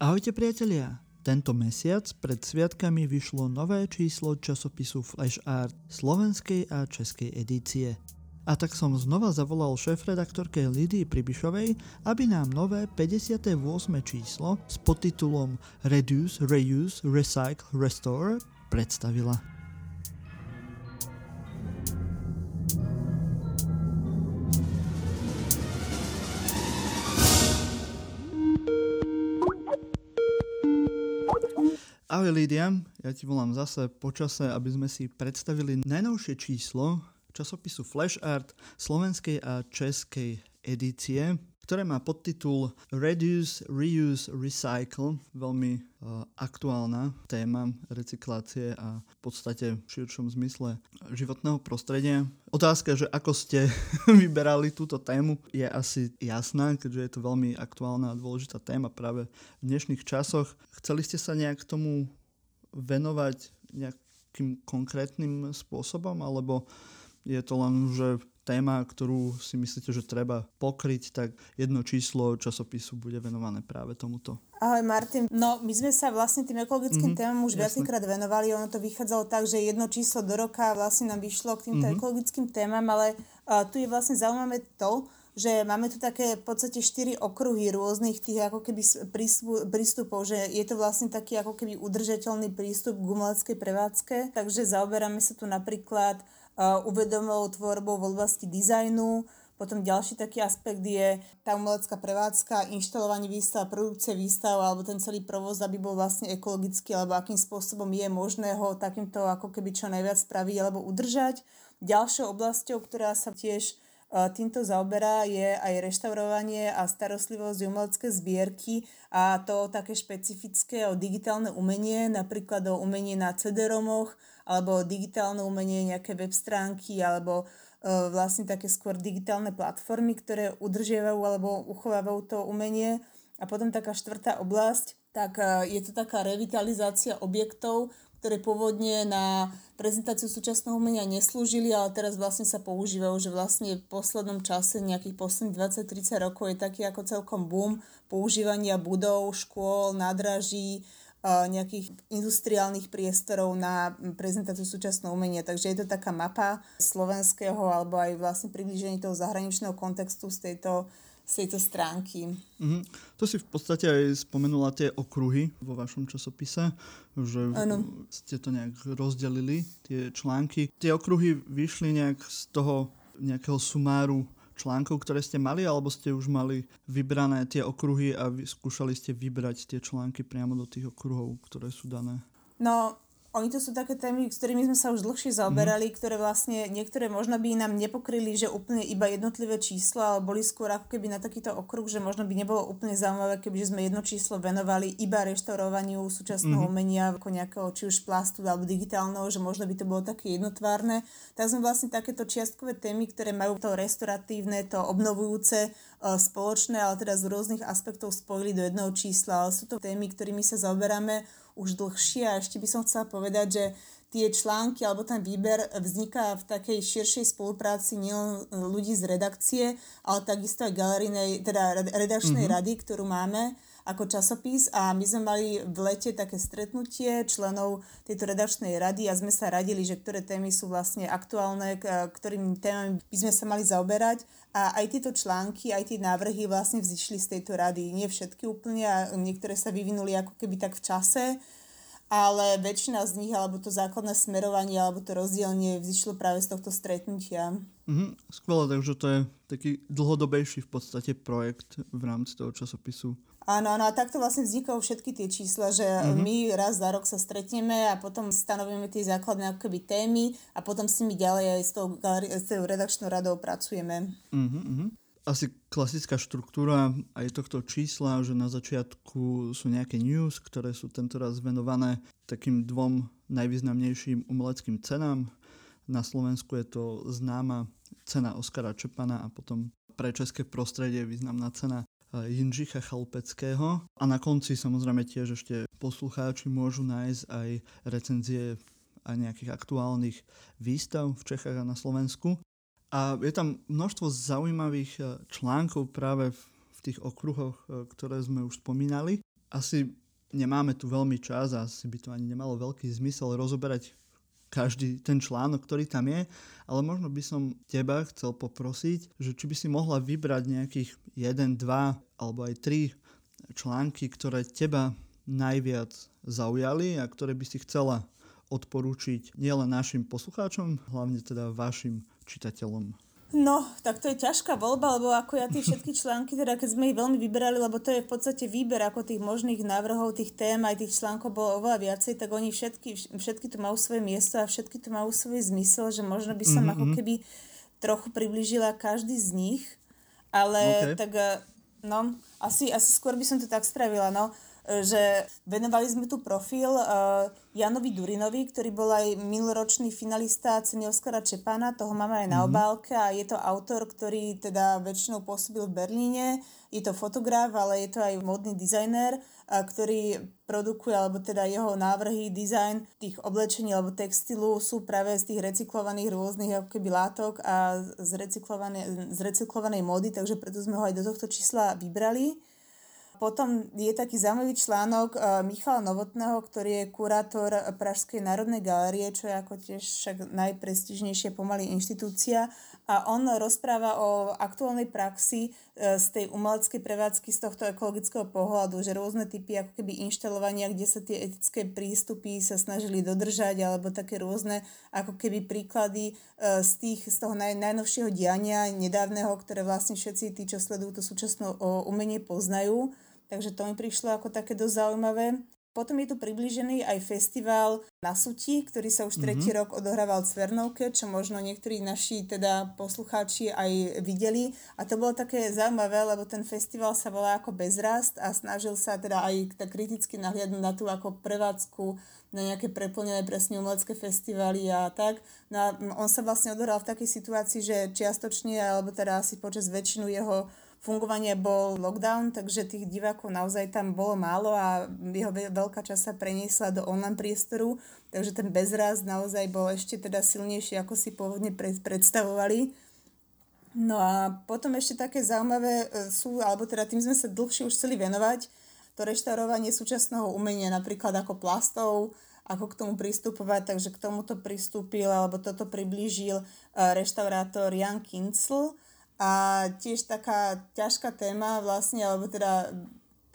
Ahojte priatelia! Tento mesiac pred sviatkami vyšlo nové číslo časopisu Flash Art slovenskej a českej edície. A tak som znova zavolal šéf-redaktorke Lidii Pribišovej, aby nám nové 58. číslo s podtitulom Reduce, Reuse, Recycle, Restore predstavila. Ahoj Lídia, ja ti volám zase počase, aby sme si predstavili najnovšie číslo časopisu Flash Art slovenskej a českej edície, ktoré má podtitul Reduce, Reuse, Recycle, veľmi uh, aktuálna téma recyklácie a v podstate v širšom zmysle životného prostredia. Otázka, že ako ste vyberali túto tému, je asi jasná, keďže je to veľmi aktuálna a dôležitá téma práve v dnešných časoch. Chceli ste sa nejak tomu venovať nejakým konkrétnym spôsobom, alebo je to len, že téma, ktorú si myslíte, že treba pokryť, tak jedno číslo časopisu bude venované práve tomuto. Ahoj Martin, no my sme sa vlastne tým ekologickým mm-hmm, témam už viackrát venovali, ono to vychádzalo tak, že jedno číslo do roka vlastne nám vyšlo k týmto mm-hmm. ekologickým témam, ale uh, tu je vlastne zaujímavé to, že máme tu také v podstate štyri okruhy rôznych tých ako keby prístupov, že je to vlastne taký ako keby udržateľný prístup k umeleckej prevádzke, takže zaoberáme sa tu napríklad uvedomou tvorbou v oblasti dizajnu. Potom ďalší taký aspekt je tá umelecká prevádzka, inštalovanie výstav, produkcie výstav alebo ten celý provoz, aby bol vlastne ekologický alebo akým spôsobom je možné ho takýmto ako keby čo najviac spraviť alebo udržať. Ďalšou oblasťou, ktorá sa tiež týmto zaoberá je aj reštaurovanie a starostlivosť umelecké zbierky a to také špecifické o digitálne umenie, napríklad o umenie na CD-romoch, alebo digitálne umenie, nejaké web stránky alebo uh, vlastne také skôr digitálne platformy, ktoré udržiavajú alebo uchovávajú to umenie. A potom taká štvrtá oblasť, tak uh, je to taká revitalizácia objektov, ktoré pôvodne na prezentáciu súčasného umenia neslúžili, ale teraz vlastne sa používajú, že vlastne v poslednom čase, nejakých posledných 20-30 rokov je taký ako celkom boom používania budov, škôl, nádraží, nejakých industriálnych priestorov na prezentáciu súčasného umenia. Takže je to taká mapa slovenského alebo aj vlastne približenie toho zahraničného kontextu z tejto, z tejto stránky. Mm-hmm. To si v podstate aj spomenula tie okruhy vo vašom časopise, že ano. ste to nejak rozdelili, tie články. Tie okruhy vyšli nejak z toho nejakého sumáru článkov, ktoré ste mali, alebo ste už mali vybrané tie okruhy a vy, skúšali ste vybrať tie články priamo do tých okruhov, ktoré sú dané? No, oni to sú také témy, s ktorými sme sa už dlhšie zaoberali, mm. ktoré vlastne niektoré možno by nám nepokryli, že úplne iba jednotlivé čísla, ale boli skôr ako keby na takýto okruh, že možno by nebolo úplne zaujímavé, keby sme jedno číslo venovali iba reštaurovaniu súčasného mm. umenia, ako nejakého či už plastu alebo digitálneho, že možno by to bolo také jednotvárne. Tak sme vlastne takéto čiastkové témy, ktoré majú to restauratívne, to obnovujúce, spoločné, ale teda z rôznych aspektov spojili do jedného čísla. Ale sú to témy, ktorými sa zaoberáme už dlhšie a ešte by som chcela povedať, že tie články alebo ten výber vzniká v takej širšej spolupráci nielen ľudí z redakcie, ale takisto aj galerijnej, teda redakčnej mm-hmm. rady, ktorú máme ako časopis a my sme mali v lete také stretnutie členov tejto redakčnej rady a sme sa radili, že ktoré témy sú vlastne aktuálne, ktorými témami by sme sa mali zaoberať a aj tieto články, aj tie návrhy vlastne vzýšli z tejto rady. Nie všetky úplne a niektoré sa vyvinuli ako keby tak v čase, ale väčšina z nich, alebo to základné smerovanie, alebo to rozdielne vzýšlo práve z tohto stretnutia. Mhm, skvelé, takže to je taký dlhodobejší v podstate projekt v rámci toho časopisu. Áno, áno, a takto vlastne vznikajú všetky tie čísla, že mm-hmm. my raz za rok sa stretneme a potom stanovíme tie základné akoby témy a potom s nimi ďalej aj s tou, galeri- s tou redakčnou radou pracujeme. Mm-hmm. Asi klasická štruktúra aj tohto čísla, že na začiatku sú nejaké news, ktoré sú tentoraz venované takým dvom najvýznamnejším umeleckým cenám. Na Slovensku je to známa cena Oskara Čepana a potom pre české prostredie významná cena Jindřicha Chalpeckého. A na konci samozrejme tiež ešte poslucháči môžu nájsť aj recenzie a nejakých aktuálnych výstav v Čechách a na Slovensku. A je tam množstvo zaujímavých e, článkov práve v tých okruhoch, e, ktoré sme už spomínali. asi nemáme tu veľmi čas a asi by to ani nemalo veľký zmysel rozoberať každý ten článok, ktorý tam je, ale možno by som teba chcel poprosiť, že či by si mohla vybrať nejakých 1, 2 alebo aj 3 články, ktoré teba najviac zaujali a ktoré by si chcela odporúčiť nielen našim poslucháčom, hlavne teda vašim čitateľom. No, tak to je ťažká voľba, lebo ako ja tie všetky články, teda keď sme ich veľmi vyberali, lebo to je v podstate výber ako tých možných návrhov, tých tém, aj tých článkov bolo oveľa viacej, tak oni všetky, všetky tu majú svoje miesto a všetky tu majú svoj zmysel, že možno by som mm-hmm. ako keby trochu približila každý z nich, ale okay. tak eh, no, asi, asi skôr by som to tak spravila, no že venovali sme tu profil uh, Janovi Durinovi, ktorý bol aj minuloročný finalista ceny Oskara Čepana, toho máme aj na mm-hmm. obálke a je to autor, ktorý teda väčšinou pôsobil v Berlíne, je to fotograf, ale je to aj modný dizajner, uh, ktorý produkuje, alebo teda jeho návrhy, dizajn tých oblečení alebo textilu sú práve z tých recyklovaných rôznych ako keby látok a z, z recyklovanej módy, takže preto sme ho aj do tohto čísla vybrali. Potom je taký zaujímavý článok uh, Michala Novotného, ktorý je kurátor Pražskej národnej galerie, čo je ako tiež však najprestižnejšia pomaly inštitúcia. A on rozpráva o aktuálnej praxi uh, z tej umeleckej prevádzky z tohto ekologického pohľadu, že rôzne typy ako keby inštalovania, kde sa tie etické prístupy sa snažili dodržať, alebo také rôzne ako keby príklady uh, z, tých, z toho naj, najnovšieho diania nedávneho, ktoré vlastne všetci tí, čo sledujú to súčasné umenie, poznajú. Takže to mi prišlo ako také dosť zaujímavé. Potom je tu približený aj festival na Suti, ktorý sa už tretí mm-hmm. rok odohrával v Cvernovke, čo možno niektorí naši teda poslucháči aj videli. A to bolo také zaujímavé, lebo ten festival sa volá ako Bezrast a snažil sa teda aj tak kriticky nahliadnúť na tú ako prevádzku na nejaké preplnené presne umelecké festivaly a tak. No a on sa vlastne odohral v takej situácii, že čiastočne, alebo teda asi počas väčšinu jeho fungovanie bol lockdown, takže tých divákov naozaj tam bolo málo a jeho veľká časť sa preniesla do online priestoru, takže ten bezraz naozaj bol ešte teda silnejší, ako si pôvodne predstavovali. No a potom ešte také zaujímavé e, sú, alebo teda tým sme sa dlhšie už chceli venovať, to reštaurovanie súčasného umenia, napríklad ako plastov, ako k tomu pristupovať, takže k tomuto pristúpil alebo toto priblížil e, reštaurátor Jan Kincl, a tiež taká ťažká téma vlastne, alebo teda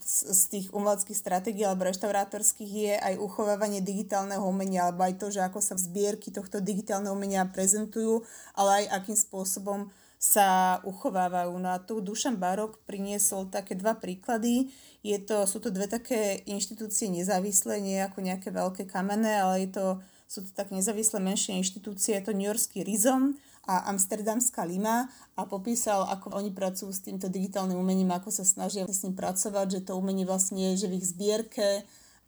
z, z tých umeleckých stratégií alebo reštaurátorských je aj uchovávanie digitálneho umenia, alebo aj to, že ako sa zbierky tohto digitálneho umenia prezentujú, ale aj akým spôsobom sa uchovávajú. No a tu Dušan Barok priniesol také dva príklady. Je to, sú to dve také inštitúcie nezávislé, nie ako nejaké veľké kamenné, ale je to, sú to také nezávislé menšie inštitúcie. Je to New Yorkský Rizom a Amsterdamská Lima a popísal, ako oni pracujú s týmto digitálnym umením, ako sa snažia s ním pracovať, že to umenie vlastne je že v ich zbierke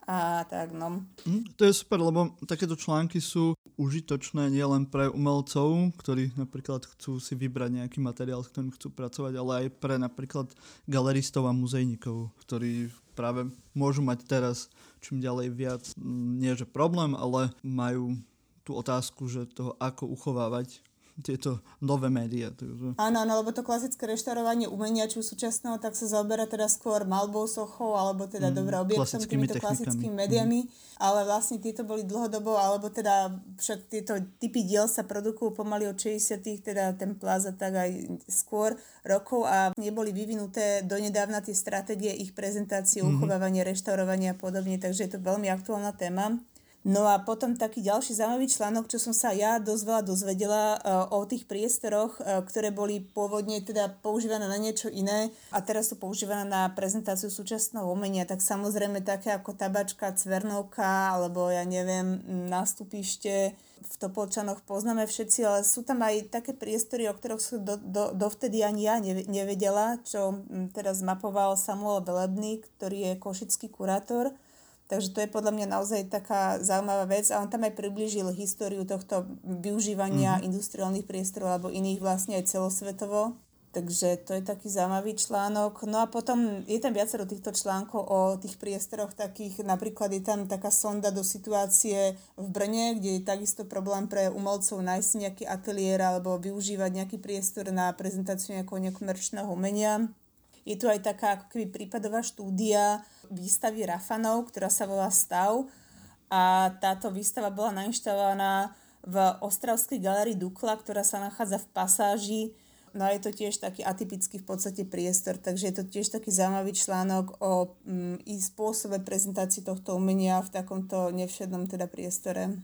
a tak no. Mm, to je super, lebo takéto články sú užitočné nielen pre umelcov, ktorí napríklad chcú si vybrať nejaký materiál, s ktorým chcú pracovať, ale aj pre napríklad galeristov a muzejníkov, ktorí práve môžu mať teraz čím ďalej viac, mm, nie že problém, ale majú tú otázku, že toho, ako uchovávať tieto nové médiá. Áno, áno, lebo to klasické reštaurovanie umenia, či súčasného, tak sa zaoberá teda skôr malbou, sochou, alebo teda mm, dobré objektom, týmito klasickými médiami. Mm. Ale vlastne tieto boli dlhodobo, alebo teda však tieto typy diel sa produkujú pomaly od 60 teda ten plaza tak aj skôr rokov a neboli vyvinuté donedávna tie stratégie ich prezentácie, mm-hmm. uchovávania, reštaurovania a podobne, takže je to veľmi aktuálna téma. No a potom taký ďalší zaujímavý článok, čo som sa ja dosť veľa dozvedela uh, o tých priestoroch, uh, ktoré boli pôvodne teda používané na niečo iné a teraz sú používané na prezentáciu súčasného umenia, tak samozrejme také ako tabačka, cvernovka alebo ja neviem, nástupište v Topolčanoch poznáme všetci, ale sú tam aj také priestory, o ktorých som do, do, dovtedy ani ja nevedela, čo teraz mapoval Samuel Velebný, ktorý je košický kurátor Takže to je podľa mňa naozaj taká zaujímavá vec a on tam aj priblížil históriu tohto využívania mm-hmm. industriálnych priestorov alebo iných vlastne aj celosvetovo. Takže to je taký zaujímavý článok. No a potom je tam viacero týchto článkov o tých priestoroch takých, napríklad je tam taká sonda do situácie v Brne, kde je takisto problém pre umelcov nájsť nejaký ateliér alebo využívať nejaký priestor na prezentáciu nejakého nekomerčného umenia. Je tu aj taká ako keby prípadová štúdia, výstavy Rafanov, ktorá sa volá Stav a táto výstava bola nainštalovaná v Ostravskej galerii Dukla, ktorá sa nachádza v pasáži No a je to tiež taký atypický v podstate priestor, takže je to tiež taký zaujímavý článok o mm, i spôsobe prezentácii tohto umenia v takomto nevšednom teda priestore.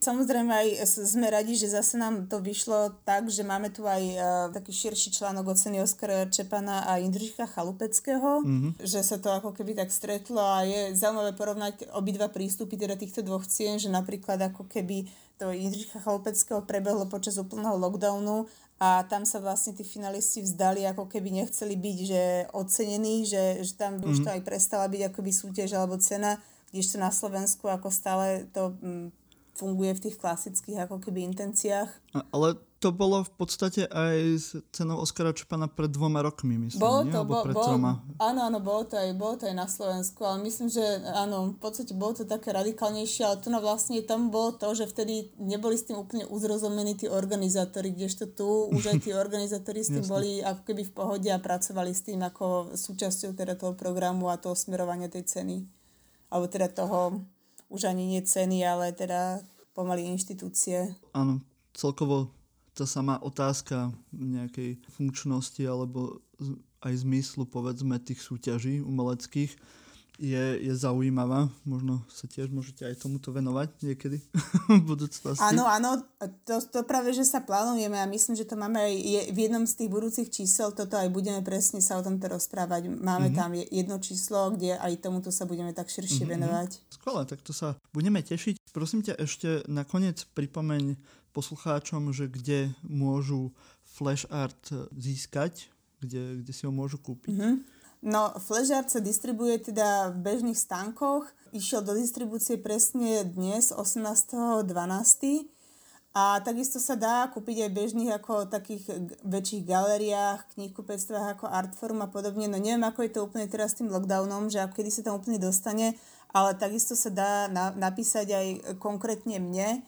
Samozrejme aj sme radi, že zase nám to vyšlo tak, že máme tu aj uh, taký širší článok o ceny Oskara Čepana a Indriška Chalupeckého, mm-hmm. že sa to ako keby tak stretlo a je zaujímavé porovnať obidva prístupy teda týchto dvoch cien, že napríklad ako keby to Indricha Chalupeckého prebehlo počas úplného lockdownu a tam sa vlastne tí finalisti vzdali, ako keby nechceli byť že ocenení, že, že tam mm-hmm. už to mhm. aj prestala byť akoby súťaž alebo cena, kdežto na Slovensku ako stále to mm, funguje v tých klasických ako keby intenciách. Ale to bolo v podstate aj s cenou Oskara Čepana pred dvoma rokmi, myslím, bolo nie? to, Alebo pred bol, troma. Áno, áno, bolo to, aj, bolo to aj na Slovensku, ale myslím, že áno, v podstate bolo to také radikálnejšie, ale tu na vlastne tam bolo to, že vtedy neboli s tým úplne uzrozumení tí organizátori, kdežto tu už aj tí organizátori s tým boli ako keby v pohode a pracovali s tým ako súčasťou teda toho programu a toho smerovania tej ceny. Alebo teda toho, už ani nie ceny, ale teda pomaly inštitúcie. Áno, celkovo tá samá otázka nejakej funkčnosti alebo aj zmyslu povedzme tých súťaží umeleckých je, je zaujímavá. Možno sa tiež môžete aj tomuto venovať niekedy v budúcnosti. Áno, áno, to, to práve, že sa plánujeme a myslím, že to máme aj je, v jednom z tých budúcich čísel, toto aj budeme presne sa o tomto rozprávať. Máme mm-hmm. tam jedno číslo, kde aj tomuto sa budeme tak širšie mm-hmm. venovať. Skvelé, tak to sa budeme tešiť. Prosím ťa ešte nakoniec pripomeň poslucháčom, že kde môžu flash art získať, kde, kde si ho môžu kúpiť. Mm-hmm. No, Flashart sa distribuje teda v bežných stánkoch. Išiel do distribúcie presne dnes, 18.12. A takisto sa dá kúpiť aj bežných ako takých väčších galeriách, knihkupectvách ako Artforum a podobne. No neviem, ako je to úplne teraz s tým lockdownom, že kedy sa tam úplne dostane, ale takisto sa dá na, napísať aj konkrétne mne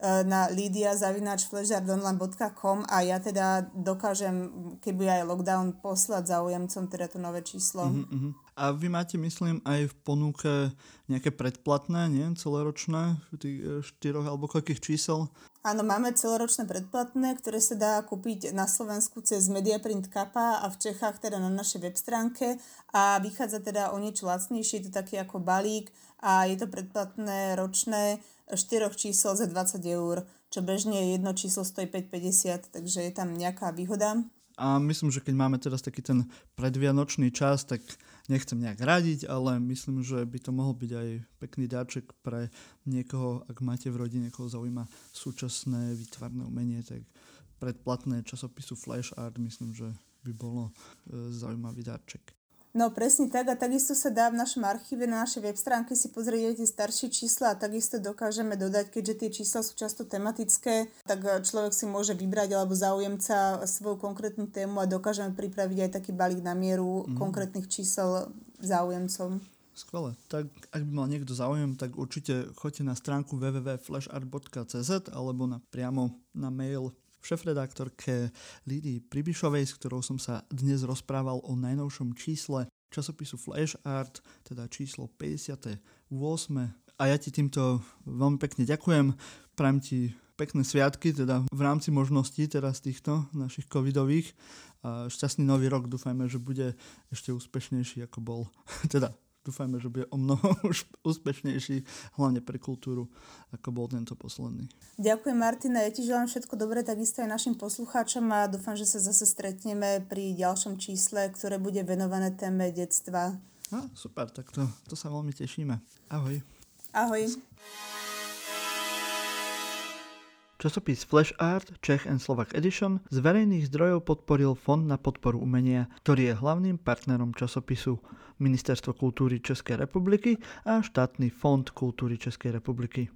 na lidia.flashardonline.com a ja teda dokážem, keby aj lockdown, poslať záujemcom teda to nové číslo. Uh-huh. A vy máte, myslím, aj v ponuke nejaké predplatné, nie? Celoročné, tých e, štyroch alebo koľkých čísel? Áno, máme celoročné predplatné, ktoré sa dá kúpiť na Slovensku cez Mediaprint Kappa a v Čechách teda na našej web stránke a vychádza teda o niečo lacnejšie, je to taký ako balík a je to predplatné ročné štyroch čísel za 20 eur, čo bežne jedno číslo stojí 5,50, takže je tam nejaká výhoda. A myslím, že keď máme teraz taký ten predvianočný čas, tak nechcem nejak radiť, ale myslím, že by to mohol byť aj pekný dáček pre niekoho, ak máte v rodine, koho zaujíma súčasné výtvarné umenie, tak predplatné časopisu Flash Art myslím, že by bolo e, zaujímavý dáček. No presne tak a takisto sa dá v našom archíve na našej web stránke si pozrieť tie staršie čísla a takisto dokážeme dodať, keďže tie čísla sú často tematické, tak človek si môže vybrať alebo záujemca svoju konkrétnu tému a dokážeme pripraviť aj taký balík na mieru mm. konkrétnych čísel záujemcom. Skvelé. Tak ak by mal niekto záujem, tak určite choďte na stránku www.flashart.cz alebo na, priamo na mail šefredaktorke Lidii Pribišovej, s ktorou som sa dnes rozprával o najnovšom čísle časopisu Flash Art, teda číslo 58. A ja ti týmto veľmi pekne ďakujem. Prajem ti pekné sviatky, teda v rámci možností teraz týchto našich covidových. A šťastný nový rok, dúfajme, že bude ešte úspešnejší ako bol. teda dúfajme, že bude o mnoho už úspešnejší, hlavne pre kultúru, ako bol tento posledný. Ďakujem Martina, ja ti želám všetko dobré, takisto aj našim poslucháčom a dúfam, že sa zase stretneme pri ďalšom čísle, ktoré bude venované téme detstva. A, super, tak to, to sa veľmi tešíme. Ahoj. Ahoj. Časopis Flash Art Czech and Slovak Edition z verejných zdrojov podporil Fond na podporu umenia, ktorý je hlavným partnerom časopisu. Ministerstvo kultúry Českej republiky a štátny fond kultúry Českej republiky.